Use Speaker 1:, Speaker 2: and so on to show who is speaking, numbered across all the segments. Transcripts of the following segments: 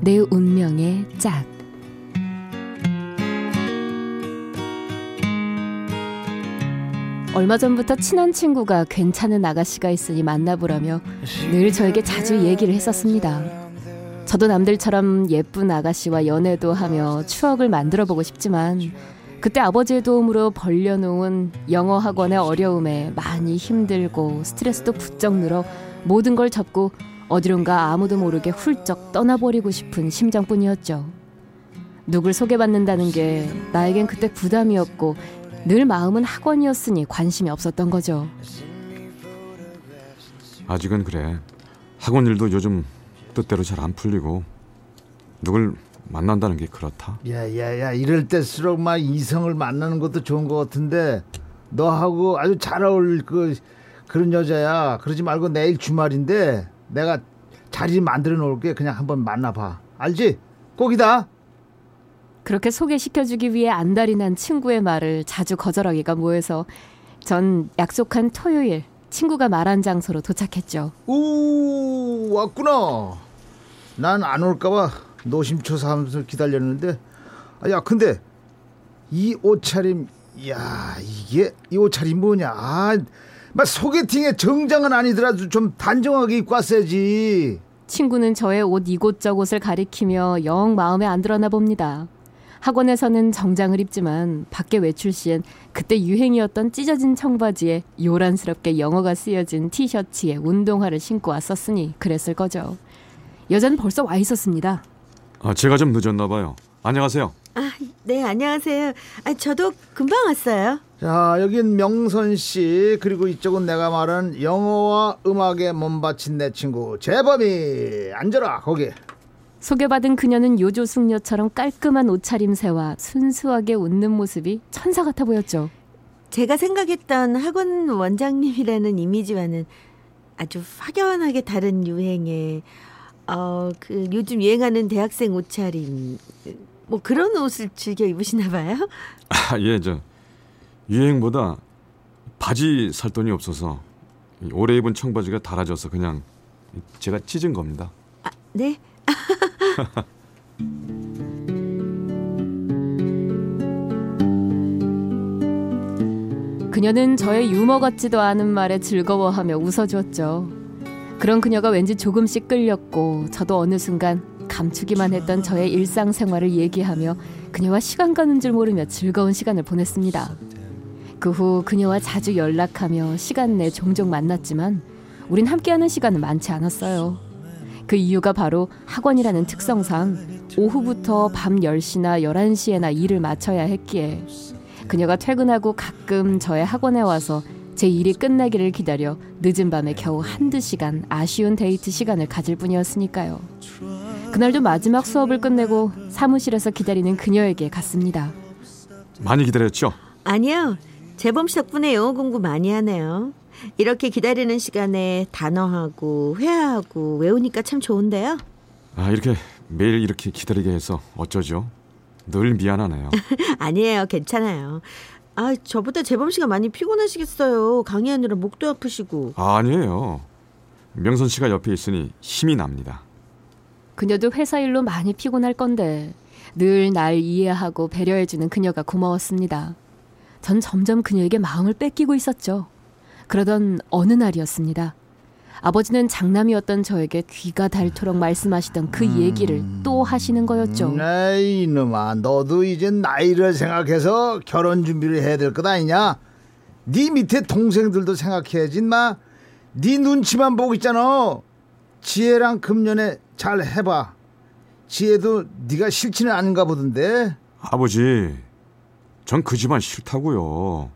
Speaker 1: 내 운명의 짝 얼마 전부터 친한 친구가 괜찮은 아가씨가 있으니 만나보라며 늘 저에게 자주 얘기를 했었습니다. 저도 남들처럼 예쁜 아가씨와 연애도 하며 추억을 만들어 보고 싶지만 그때 아버지의 도움으로 벌려놓은 영어 학원의 어려움에 많이 힘들고 스트레스도 부쩍 늘어 모든 걸 접고 어디론가 아무도 모르게 훌쩍 떠나버리고 싶은 심정뿐이었죠. 누굴 소개받는다는 게 나에겐 그때 부담이었고 늘 마음은 학원이었으니 관심이 없었던 거죠.
Speaker 2: 아직은 그래. 학원 일도 요즘 뜻대로 잘 안 풀리고 누굴 만난다는 게 그렇다.
Speaker 3: 야야야 이럴 때수록 막 이성을 만나는 것도 좋은 것 같은데 너하고 아주 잘 어울릴 그 그런 여자야. 그러지 말고 내일 주말인데 내가 자리 만들어 놓을게. 그냥 한번 만나봐. 알지? 꼭이다.
Speaker 1: 그렇게 소개시켜주기 위해 안달이 난 친구의 말을 자주 거절하기가 뭐해서 전 약속한 토요일 친구가 말한 장소로 도착했죠.
Speaker 3: 오 왔구나. 난 안 올까봐 노심초사하면서 기다렸는데 야 근데 이 옷차림 야 이게 이 옷차림 뭐냐 아, 막 소개팅의 정장은 아니더라도 좀 단정하게 입고 왔어야지
Speaker 1: 친구는 저의 옷 이곳저곳을 가리키며 영 마음에 안 들었나 봅니다. 학원에서는 정장을 입지만 밖에 외출 시엔 그때 유행이었던 찢어진 청바지에 요란스럽게 영어가 쓰여진 티셔츠에 운동화를 신고 왔었으니 그랬을 거죠. 여자는 벌써 와 있었습니다.
Speaker 2: 아, 제가 좀 늦었나 봐요. 안녕하세요.
Speaker 4: 아, 네, 안녕하세요. 아, 저도 금방 왔어요.
Speaker 3: 자 여긴 명선 씨 그리고 이쪽은 내가 말한 영어와 음악에 몸바친 내 친구 재범이 앉아라 거기
Speaker 1: 소개받은 그녀는 요조숙녀처럼 깔끔한 옷차림새와 순수하게 웃는 모습이 천사 같아 보였죠.
Speaker 4: 제가 생각했던 학원 원장님이라는 이미지와는 아주 확연하게 다른 유행의 어, 그 요즘 유행하는 대학생 옷차림 뭐 그런 옷을 즐겨 입으시나 봐요.
Speaker 2: 아, 예, 저 유행보다 바지 살 돈이 없어서 오래 입은 청바지가 닳아져서 그냥 제가 찢은 겁니다.
Speaker 4: 아, 네.
Speaker 1: 그녀는 저의 유머 같지도 않은 말에 즐거워하며 웃어주었죠. 그런 그녀가 왠지 조금씩 끌렸고 저도 어느 순간 감추기만 했던 저의 일상생활을 얘기하며 그녀와 시간 가는 줄 모르며 즐거운 시간을 보냈습니다. 그 후 그녀와 자주 연락하며 시간 내 종종 만났지만 우린 함께하는 시간은 많지 않았어요. 그 이유가 바로 학원이라는 특성상 오후부터 밤 10시나 11시에나 일을 마쳐야 했기에 그녀가 퇴근하고 가끔 저의 학원에 와서 제 일이 끝나기를 기다려 늦은 밤에 겨우 한두 시간 아쉬운 데이트 시간을 가질 뿐이었으니까요. 그날도 마지막 수업을 끝내고 사무실에서 기다리는 그녀에게 갔습니다.
Speaker 2: 많이 기다렸죠?
Speaker 4: 아니요. 재범 씨 덕분에 영어 공부 많이 하네요. 이렇게 기다리는 시간에 단어하고 회화하고 외우니까 참 좋은데요.
Speaker 2: 아, 이렇게 매일 이렇게 기다리게 해서 어쩌죠? 늘 미안하네요.
Speaker 4: 아니에요. 괜찮아요. 아, 저보다 재범 씨가 많이 피곤하시겠어요. 강의하느라 목도 아프시고.
Speaker 2: 아, 아니에요. 명선 씨가 옆에 있으니 힘이 납니다.
Speaker 1: 그녀도 회사 일로 많이 피곤할 건데 늘 날 이해하고 배려해주는 그녀가 고마웠습니다. 전 점점 그녀에게 마음을 뺏기고 있었죠. 그러던 어느 날이었습니다. 아버지는 장남이었던 저에게 귀가 닳도록 말씀하시던 그 얘기를 또 하시는 거였죠.
Speaker 3: 에이 이놈아 너도 이제 나이를 생각해서 결혼 준비를 해야 될 것 아니냐? 네 밑에 동생들도 생각해야지 마네 눈치만 보고 있잖아. 지혜랑 금년에 잘 해봐. 지혜도 네가 싫지는 않은가 보던데.
Speaker 2: 아버지, 전 그 집안 싫다고요.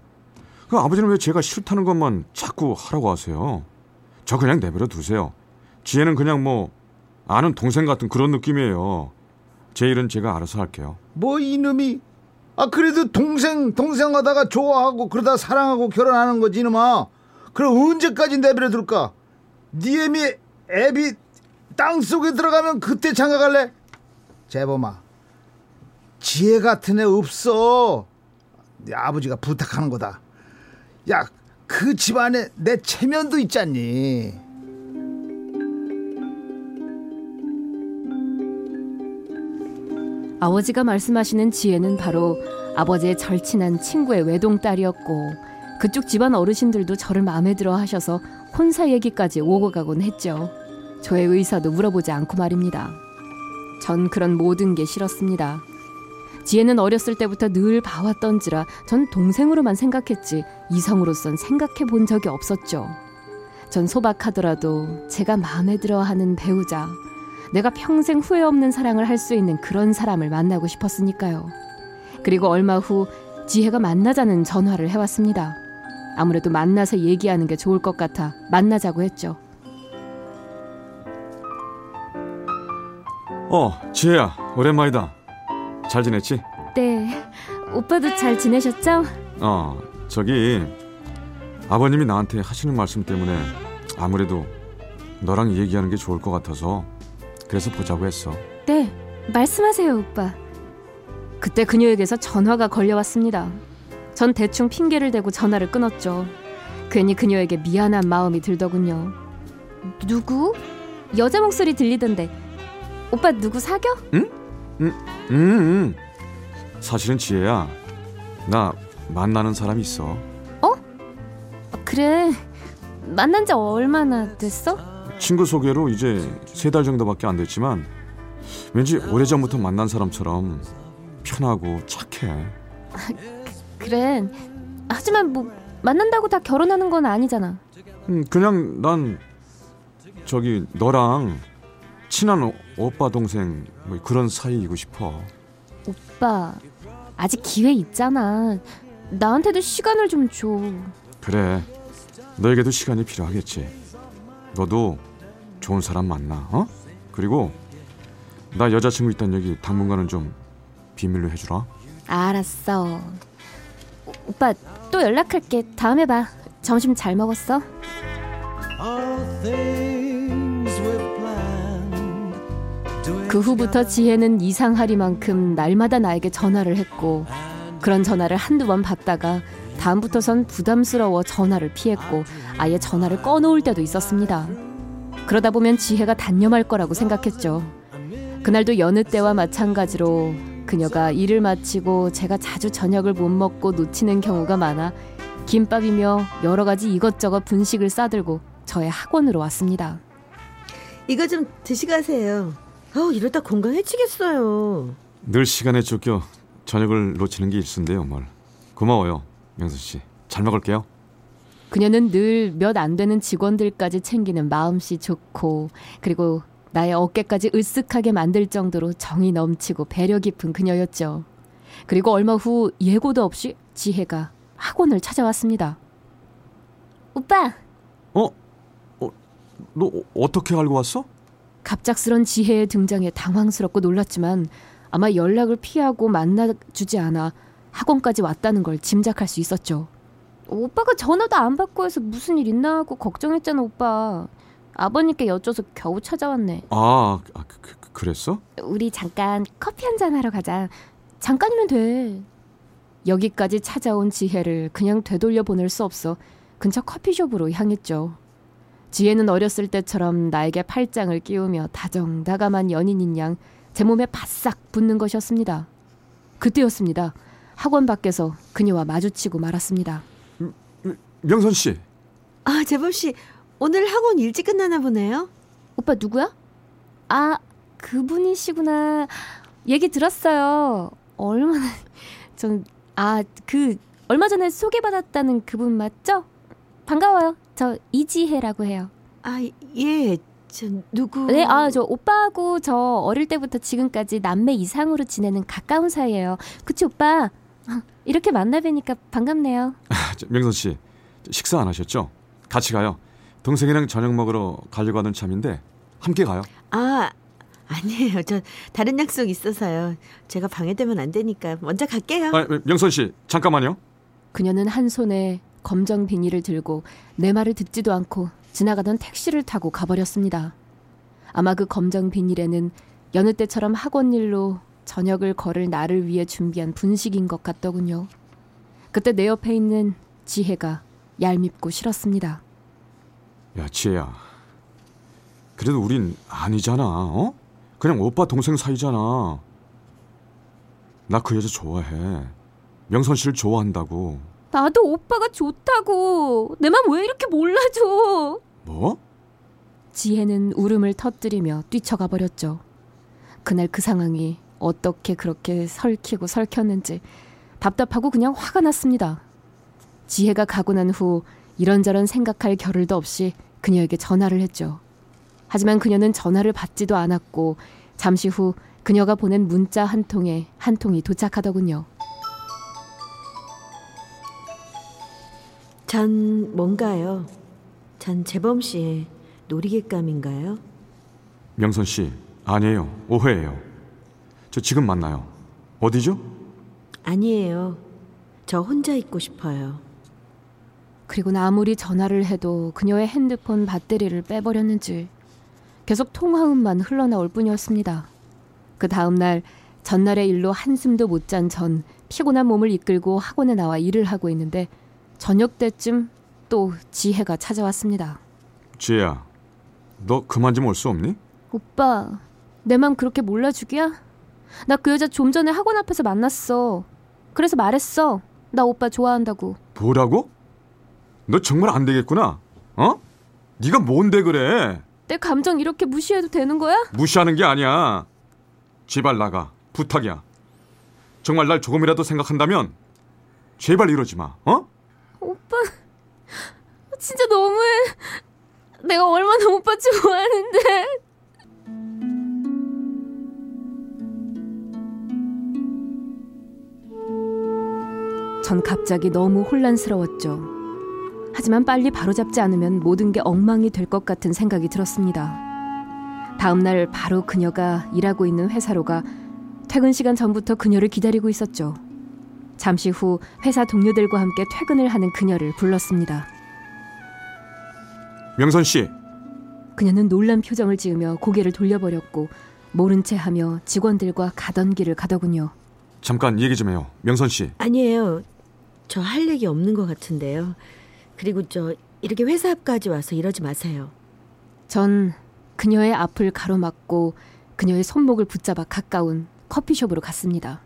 Speaker 2: 그 아버지는 왜 제가 싫다는 것만 자꾸 하라고 하세요? 저 그냥 내버려 두세요. 지혜는 그냥 뭐 아는 동생 같은 그런 느낌이에요. 제 일은 제가 알아서 할게요.
Speaker 3: 뭐 이놈이 아 그래도 동생 동생 하다가 좋아하고 그러다 사랑하고 결혼하는 거지 이놈아 그럼 언제까지 내버려 둘까 네 애미 애비 땅속에 들어가면 그때 장가 갈래 재범아 지혜 같은 애 없어 네 아버지가 부탁하는 거다 야 그 집안에 내 체면도 있잖니
Speaker 1: 아버지가 말씀하시는 지혜는 바로 아버지의 절친한 친구의 외동딸이었고 그쪽 집안 어르신들도 저를 마음에 들어 하셔서 혼사 얘기까지 오고 가곤 했죠. 저의 의사도 물어보지 않고 말입니다. 전 그런 모든 게 싫었습니다. 지혜는 어렸을 때부터 늘 봐왔던지라 전 동생으로만 생각했지 이성으로선 생각해 본 적이 없었죠. 전 소박하더라도 제가 마음에 들어 하는 배우자, 내가 평생 후회 없는 사랑을 할 수 있는 그런 사람을 만나고 싶었으니까요. 그리고 얼마 후 지혜가 만나자는 전화를 해왔습니다. 아무래도 만나서 얘기하는 게 좋을 것 같아 만나자고 했죠.
Speaker 2: 어, 지혜야, 오랜만이다. 잘 지냈지?
Speaker 1: 네, 오빠도 잘 지내셨죠?
Speaker 2: 어, 저기 아버님이 나한테 하시는 말씀 때문에 아무래도 너랑 얘기하는 게 좋을 것 같아서 그래서 보자고 했어.
Speaker 1: 네, 말씀하세요, 오빠. 그때 그녀에게서 전화가 걸려왔습니다. 전 대충 핑계를 대고 전화를 끊었죠. 괜히 그녀에게 미안한 마음이 들더군요. 누구? 여자 목소리 들리던데. 오빠 누구 사겨?
Speaker 2: 음, 음. 사실은 지혜야, 나 만나는 사람 있어.
Speaker 1: 그래. 만난 지 얼마나 됐어?
Speaker 2: 친구 소개로 이제 세 달 정도밖에 안 됐지만 왠지 오래전부터 만난 사람처럼 편하고 착해.
Speaker 1: 그래. 하지만 뭐 만난다고 다 결혼하는 건 아니잖아.
Speaker 2: 음, 그냥 난 저기 너랑 친한 오, 오빠 동생 뭐 그런 사이이고 싶어.
Speaker 1: 오빠 아직 기회 있잖아. 나한테도 시간을 좀 줘.
Speaker 2: 그래. 너에게도 시간이 필요하겠지. 너도 좋은 사람 만나. 어? 그리고 나 여자친구 있다는 얘기 당분간은 좀 비밀로 해주라.
Speaker 1: 알았어. 오, 오빠 또 연락할게. 다음에 봐. 점심 잘 먹었어? 그 후부터 지혜는 이상하리만큼 날마다 나에게 전화를 했고 그런 전화를 한두 번 받다가 다음부터선 부담스러워 전화를 피했고 아예 전화를 꺼놓을 때도 있었습니다. 그러다 보면 지혜가 단념할 거라고 생각했죠. 그날도 여느 때와 마찬가지로 그녀가 일을 마치고 제가 자주 저녁을 못 먹고 놓치는 경우가 많아 김밥이며 여러 가지 이것저것 분식을 싸들고 저의 학원으로 왔습니다.
Speaker 4: 이거 좀 드시가세요. 어 이러다 건강해지겠어요.
Speaker 2: 늘 시간에 쫓겨 저녁을 놓치는 게 일순데요, 뭘. 고마워요, 명선 씨. 잘 먹을게요.
Speaker 1: 그녀는 늘 몇 안 되는 직원들까지 챙기는 마음씨 좋고 그리고 나의 어깨까지 으쓱하게 만들 정도로 정이 넘치고 배려 깊은 그녀였죠. 그리고 얼마 후 예고도 없이 지혜가 학원을 찾아왔습니다. 오빠,
Speaker 2: 어? 어? 너 어- 어떻게 알고 왔어?
Speaker 1: 갑작스런 지혜의 등장에 당황스럽고 놀랐지만 아마 연락을 피하고 만나주지 않아 학원까지 왔다는 걸 짐작할 수 있었죠. 오빠가 전화도 안 받고 해서 무슨 일 있나 하고 걱정했잖아, 오빠. 아버님께 여쭤서 겨우 찾아왔네.
Speaker 2: 아, 아 그, 그, 그랬어?
Speaker 1: 우리 잠깐 커피 한 잔 하러 가자. 잠깐이면 돼. 여기까지 찾아온 지혜를 그냥 되돌려 보낼 수 없어 근처 커피숍으로 향했죠. 지혜는 어렸을 때처럼 나에게 팔짱을 끼우며 다정다감한 연인인 양 제 몸에 바싹 붙는 것이었습니다. 그때였습니다. 학원 밖에서 그녀와 마주치고 말았습니다.
Speaker 2: 명선 씨.
Speaker 4: 아 재범 씨 오늘 학원 일찍 끝나나 보네요.
Speaker 1: 오빠 누구야? 아, 그분이시구나. 얘기 들었어요. 얼마나 전 아, 그 얼마 전에 소개받았다는 그분 맞죠? 반가워요. 저 이지혜라고 해요.
Speaker 4: 아 예. 저 누구?
Speaker 1: 네, 아, 저 오빠하고 저 어릴 때부터 지금까지 남매 이상으로 지내는 가까운 사이예요. 그치 오빠? 아, 이렇게 만나 뵈니까 반갑네요.
Speaker 2: 아, 저, 명선 씨. 식사 안 하셨죠? 같이 가요. 동생이랑 저녁 먹으러 가려고 하는 참인데 함께 가요.
Speaker 4: 아, 아니에요. 저 다른 약속 있어서요. 제가 방해되면 안 되니까 먼저 갈게요.
Speaker 2: 아, 명선 씨 잠깐만요.
Speaker 1: 그녀는 한 손에 검정 비닐을 들고 내 말을 듣지도 않고 지나가던 택시를 타고 가버렸습니다. 아마 그 검정 비닐에는 여느 때처럼 학원 일로 저녁을 걸을 나를 위해 준비한 분식인 것 같더군요. 그때 내 옆에 있는 지혜가 얄밉고 싫었습니다.
Speaker 2: 야 지혜야. 그래도 우린 아니잖아. 어? 그냥 오빠 동생 사이잖아. 나 그 여자 좋아해. 명선 씨를 좋아한다고.
Speaker 1: 나도 오빠가 좋다고. 내 맘 왜 이렇게 몰라줘?
Speaker 2: 뭐?
Speaker 1: 지혜는 울음을 터뜨리며 뛰쳐가 버렸죠. 그날 그 상황이 어떻게 그렇게 설키고 설켰는지 답답하고 그냥 화가 났습니다. 지혜가 가고 난 후 이런저런 생각할 겨를도 없이 그녀에게 전화를 했죠. 하지만 그녀는 전화를 받지도 않았고 잠시 후 그녀가 보낸 문자 한 통에 한 통이 도착하더군요.
Speaker 4: 전 뭔가요? 전 재범 씨의 놀이객감인가요?
Speaker 2: 명선 씨 아니에요. 오해예요. 저 지금 만나요. 어디죠?
Speaker 4: 아니에요. 저 혼자 있고 싶어요.
Speaker 1: 그리고 아무리 전화를 해도 그녀의 핸드폰 배터리를 빼버렸는지 계속 통화음만 흘러나올 뿐이었습니다. 그 다음 날 전날의 일로 한숨도 못 잔 전 피곤한 몸을 이끌고 학원에 나와 일을 하고 있는데 저녁 때쯤 또 지혜가 찾아왔습니다.
Speaker 2: 지혜야. 너 그만 좀 올 수 없니?
Speaker 1: 오빠, 내 맘 그렇게 몰라주기야? 나 그 여자 좀 전에 학원 앞에서 만났어. 그래서 말했어. 나 오빠 좋아한다고.
Speaker 2: 뭐라고? 너 정말 안 되겠구나. 어? 네가 뭔데 그래?
Speaker 1: 내 감정 이렇게 무시해도 되는 거야?
Speaker 2: 무시하는 게 아니야. 제발 나가. 부탁이야. 정말 날 조금이라도 생각한다면 제발 이러지 마. 어?
Speaker 1: 오빠, 진짜 너무해. 내가 얼마나 오빠 좋아하는데. 전 갑자기 너무 혼란스러웠죠. 하지만 빨리 바로잡지 않으면 모든 게 엉망이 될 것 같은 생각이 들었습니다. 다음 날 바로 그녀가 일하고 있는 회사로 가 퇴근 시간 전부터 그녀를 기다리고 있었죠. 잠시 후 회사 동료들과 함께 퇴근을 하는 그녀를 불렀습니다.
Speaker 2: 명선 씨.
Speaker 1: 그녀는 놀란 표정을 지으며 고개를 돌려버렸고 모른 채 하며 직원들과 가던 길을 가더군요.
Speaker 2: 잠깐 얘기 좀 해요. 명선 씨.
Speaker 4: 아니에요. 저 할 얘기 없는 것 같은데요. 그리고 저 이렇게 회사 앞까지 와서 이러지 마세요.
Speaker 1: 전 그녀의 앞을 가로막고 그녀의 손목을 붙잡아 가까운 커피숍으로 갔습니다.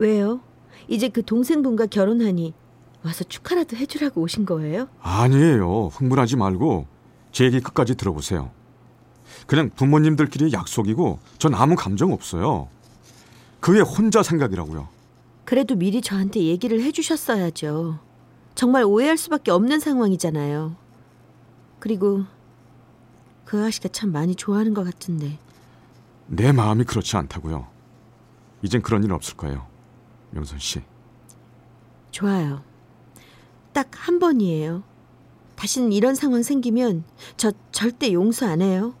Speaker 4: 왜요? 이제 그 동생분과 결혼하니 와서 축하라도 해주라고 오신 거예요?
Speaker 2: 아니에요. 흥분하지 말고 제 얘기 끝까지 들어보세요. 그냥 부모님들끼리 약속이고 전 아무 감정 없어요. 그게 혼자 생각이라고요.
Speaker 4: 그래도 미리 저한테 얘기를 해주셨어야죠. 정말 오해할 수밖에 없는 상황이잖아요. 그리고 그 아씨가 참 많이 좋아하는 것 같은데
Speaker 2: 내 마음이 그렇지 않다고요. 이젠 그런 일 없을 거예요. 명선 씨.
Speaker 4: 좋아요. 딱 한 번이에요. 다시는 이런 상황 생기면 저 절대 용서 안 해요.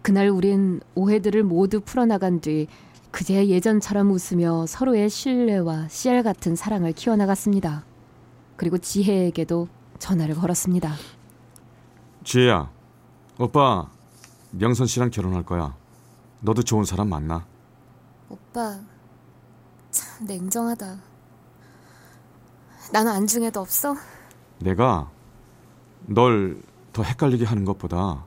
Speaker 1: 그날 우린 오해들을 모두 풀어나간 뒤 그제 예전처럼 웃으며 서로의 신뢰와 씨알 같은 사랑을 키워나갔습니다. 그리고 지혜에게도 전화를 걸었습니다.
Speaker 2: 지혜야. 오빠 명선 씨랑 결혼할 거야. 너도 좋은 사람 만나.
Speaker 1: 오빠 참 냉정하다. 나는 안중에도 없어?
Speaker 2: 내가 널 더 헷갈리게 하는 것보다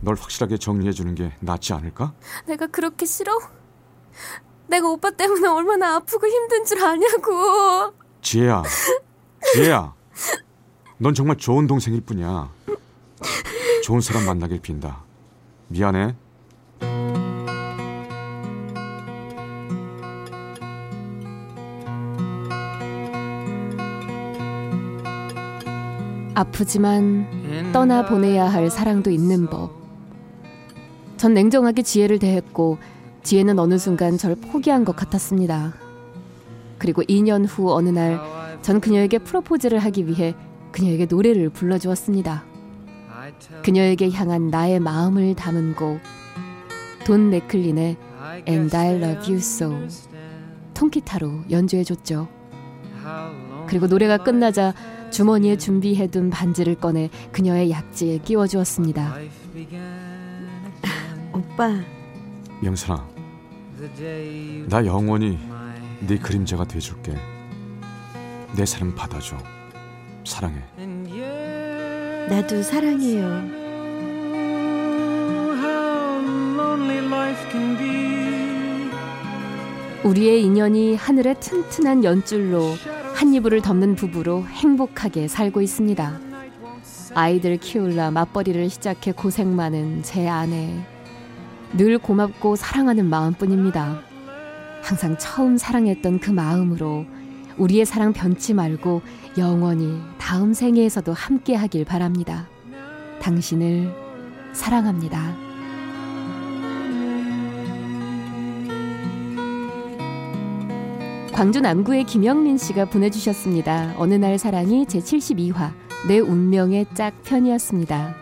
Speaker 2: 널 확실하게 정리해 주는 게 낫지 않을까?
Speaker 1: 내가 그렇게 싫어? 내가 오빠 때문에 얼마나 아프고 힘든 줄 아냐고.
Speaker 2: 지혜야. 지혜야. 넌 정말 좋은 동생일 뿐이야. 좋은 사람 만나길 빈다. 미안해.
Speaker 1: 아프지만 떠나 보내야 할 사랑도 있는 법. 전 냉정하게 지혜를 대했고 지혜는 어느 순간 절 포기한 것 같았습니다. 그리고 2년 후 어느 날 전 그녀에게 프로포즈를 하기 위해 그녀에게 노래를 불러주었습니다. 그녀에게 향한 나의 마음을 담은 곡 돈 맥클린의 And I Love You So 통기타로 연주해줬죠. 그리고 노래가 끝나자 주머니에 준비해둔 반지를 꺼내 그녀의 약지에 끼워 주었습니다.
Speaker 4: 오빠
Speaker 2: 영선아, 나 영원히 네 그림자가 돼줄게. 내 사랑 받아줘. 사랑해.
Speaker 4: 나도 사랑해요.
Speaker 1: 우리의 인연이 하늘의 튼튼한 연줄로 한 이불을 덮는 부부로 행복하게 살고 있습니다. 아이들 키울라 맞벌이를 시작해 고생 많은 제 아내. 늘 고맙고 사랑하는 마음뿐입니다. 항상 처음 사랑했던 그 마음으로 우리의 사랑 변치 말고 영원히 다음 생애에서도 함께 하길 바랍니다. 당신을 사랑합니다. 광주 남구의 김영민 씨가 보내주셨습니다. 어느 날 사랑이 제 72화 내 운명의 짝편이었습니다.